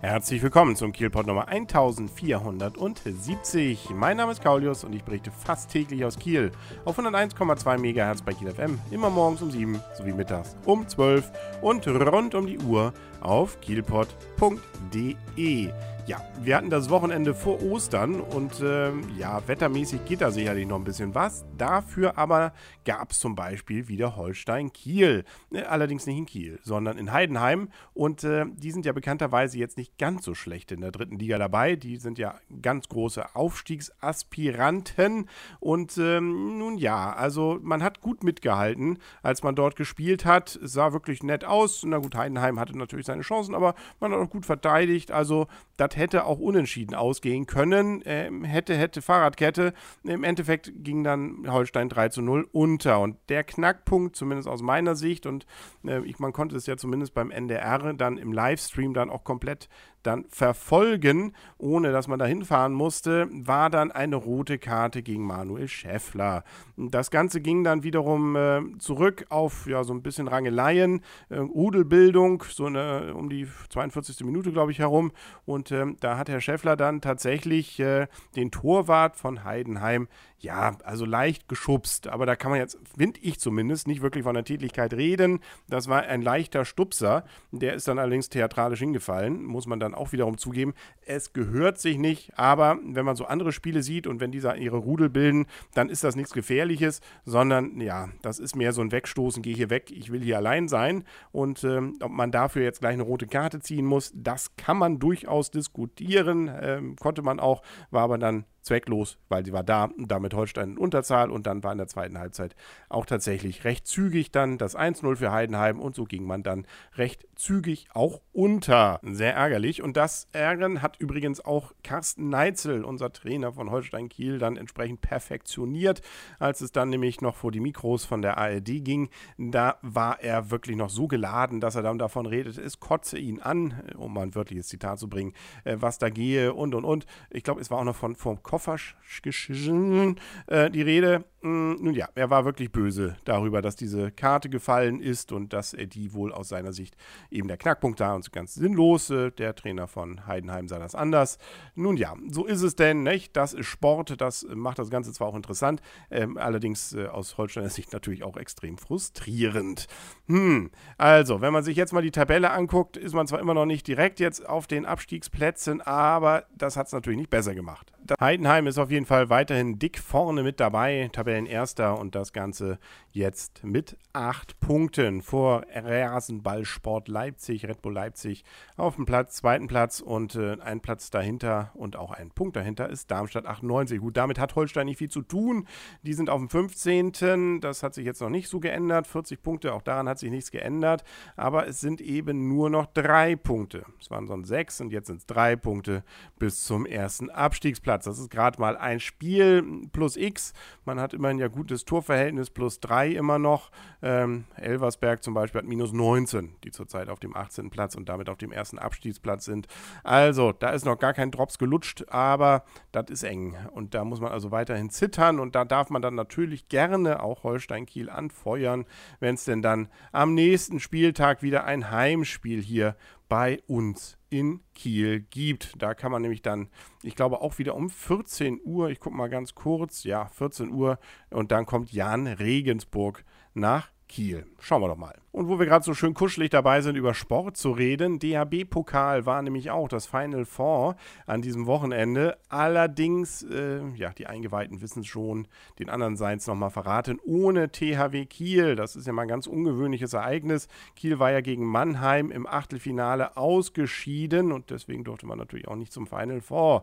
Herzlich willkommen zum Kielpot Nummer 1470. Mein Name ist Kaulius und ich berichte fast täglich aus Kiel auf 101,2 MHz bei Kiel FM, immer morgens um 7 sowie mittags um 12 und rund um die Uhr auf kielpot.de. Ja, wir hatten das Wochenende vor Ostern und äh, ja, wettermäßig geht da sicherlich noch ein bisschen was. Dafür aber gab es zum Beispiel wieder Holstein-Kiel. Äh, allerdings nicht in Kiel, sondern in Heidenheim. Und äh, die sind ja bekannterweise jetzt nicht ganz so schlecht in der dritten Liga dabei. Die sind ja ganz große Aufstiegsaspiranten. Und ähm, nun ja, also man hat gut mitgehalten, als man dort gespielt hat. Es sah wirklich nett aus. Na gut, Heidenheim hatte natürlich seine Chancen, aber man hat auch gut verteidigt. Also das hätte auch unentschieden ausgehen können. Ähm, hätte, hätte Fahrradkette. Im Endeffekt ging dann Holstein 3 zu 0 unter. Und der Knackpunkt, zumindest aus meiner Sicht, und äh, ich, man konnte es ja zumindest beim NDR dann im Livestream dann auch komplett dann verfolgen, ohne dass man da hinfahren musste, war dann eine rote Karte gegen Manuel Schäffler. Das Ganze ging dann wiederum äh, zurück auf ja so ein bisschen Rangeleien, äh, Udelbildung, so eine, um die 42. Minute, glaube ich, herum. Und äh, da hat Herr Schäffler dann tatsächlich äh, den Torwart von Heidenheim ja, also leicht geschubst. Aber da kann man jetzt, finde ich zumindest, nicht wirklich von der Tätigkeit reden. Das war ein leichter Stupser. Der ist dann allerdings theatralisch hingefallen, muss man dann auch wiederum zugeben. Es gehört sich nicht, aber wenn man so andere Spiele sieht und wenn diese ihre Rudel bilden, dann ist das nichts Gefährliches, sondern ja, das ist mehr so ein Wegstoßen, gehe hier weg, ich will hier allein sein. Und ähm, ob man dafür jetzt gleich eine rote Karte ziehen muss, das kann man durchaus diskutieren. Ähm, konnte man auch, war aber dann zwecklos, weil sie war da und damit Holstein in Unterzahl und dann war in der zweiten Halbzeit auch tatsächlich recht zügig dann das 1-0 für Heidenheim und so ging man dann recht zügig auch unter. Sehr ärgerlich und das Ärgern hat übrigens auch Carsten Neitzel, unser Trainer von Holstein Kiel, dann entsprechend perfektioniert, als es dann nämlich noch vor die Mikros von der ARD ging. Da war er wirklich noch so geladen, dass er dann davon redet, es kotze ihn an, um mal ein wörtliches Zitat zu bringen, äh, was da gehe und und und. Ich glaube, es war auch noch von vom Kofferschen äh, die Rede. Mm, nun ja, er war wirklich böse darüber, dass diese Karte gefallen ist und dass er die wohl aus seiner Sicht eben der Knackpunkt da und ganz sinnlos. Äh, der Trainer von Heidenheim sah das anders. Nun ja, so ist es denn, nicht? Das ist Sport, das macht das Ganze zwar auch interessant, ähm, allerdings äh, aus Holsteiner Sicht natürlich auch extrem frustrierend. Hm, also, wenn man sich jetzt mal die Tabelle anguckt, ist man zwar immer noch nicht direkt jetzt auf den Abstiegsplätzen, aber das hat es natürlich nicht besser gemacht. Heidenheim ist auf jeden Fall weiterhin dick vorne mit dabei, Tabellenerster und das Ganze jetzt mit acht Punkten vor Rasenballsport Leipzig, Red Bull Leipzig auf dem Platz, zweiten Platz und äh, ein Platz dahinter und auch ein Punkt dahinter ist Darmstadt 98. Gut, damit hat Holstein nicht viel zu tun. Die sind auf dem 15. Das hat sich jetzt noch nicht so geändert. 40 Punkte, auch daran hat sich nichts geändert. Aber es sind eben nur noch drei Punkte. Es waren sonst sechs und jetzt sind es drei Punkte bis zum ersten Abstiegsplatz. Das ist gerade mal ein Spiel plus X. Man hat immerhin ja gutes Torverhältnis plus drei immer noch. Ähm, Elversberg zum Beispiel hat minus 19, die zurzeit auf dem 18. Platz und damit auf dem ersten Abstiegsplatz sind. Also, da ist noch gar kein Drops gelutscht, aber das ist eng. Und da muss man also weiterhin zittern und da darf man dann natürlich gerne auch Holstein Kiel anfeuern, wenn es denn dann am nächsten Spieltag wieder ein Heimspiel hier bei uns in Kiel gibt. Da kann man nämlich dann, ich glaube auch wieder um 14 Uhr, ich gucke mal ganz kurz, ja, 14 Uhr und dann kommt Jan Regensburg nach Kiel. Schauen wir doch mal. Und wo wir gerade so schön kuschelig dabei sind, über Sport zu reden, DHB-Pokal war nämlich auch das Final Four an diesem Wochenende. Allerdings, äh, ja, die Eingeweihten wissen es schon, den anderen seien es nochmal verraten, ohne THW Kiel. Das ist ja mal ein ganz ungewöhnliches Ereignis. Kiel war ja gegen Mannheim im Achtelfinale ausgeschieden und deswegen durfte man natürlich auch nicht zum Final Four.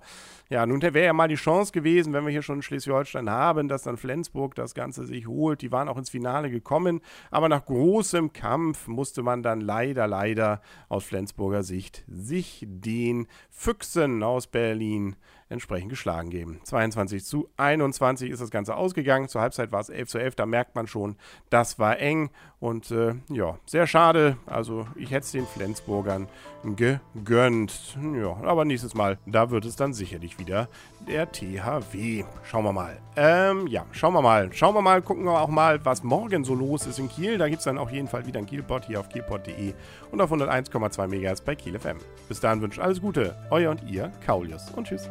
Ja, nun wäre ja mal die Chance gewesen, wenn wir hier schon Schleswig-Holstein haben, dass dann Flensburg das Ganze sich holt. Die waren auch ins Finale gekommen, aber nach großem Kampf Kampf musste man dann leider, leider aus Flensburger Sicht sich den Füchsen aus Berlin entsprechend geschlagen geben. 22 zu 21 ist das Ganze ausgegangen. Zur Halbzeit war es 11 zu 11. Da merkt man schon, das war eng. Und äh, ja, sehr schade. Also ich hätte es den Flensburgern gegönnt. Ja, aber nächstes Mal, da wird es dann sicherlich wieder der THW. Schauen wir mal. Ähm, ja, schauen wir mal. Schauen wir mal, gucken wir auch mal, was morgen so los ist in Kiel. Da gibt es dann auf jeden Fall wieder ein Kielpot hier auf kielpot.de und auf 101,2 MHz bei Kiel FM. Bis dahin wünsche ich alles Gute. Euer und ihr, Kaulius. Und tschüss.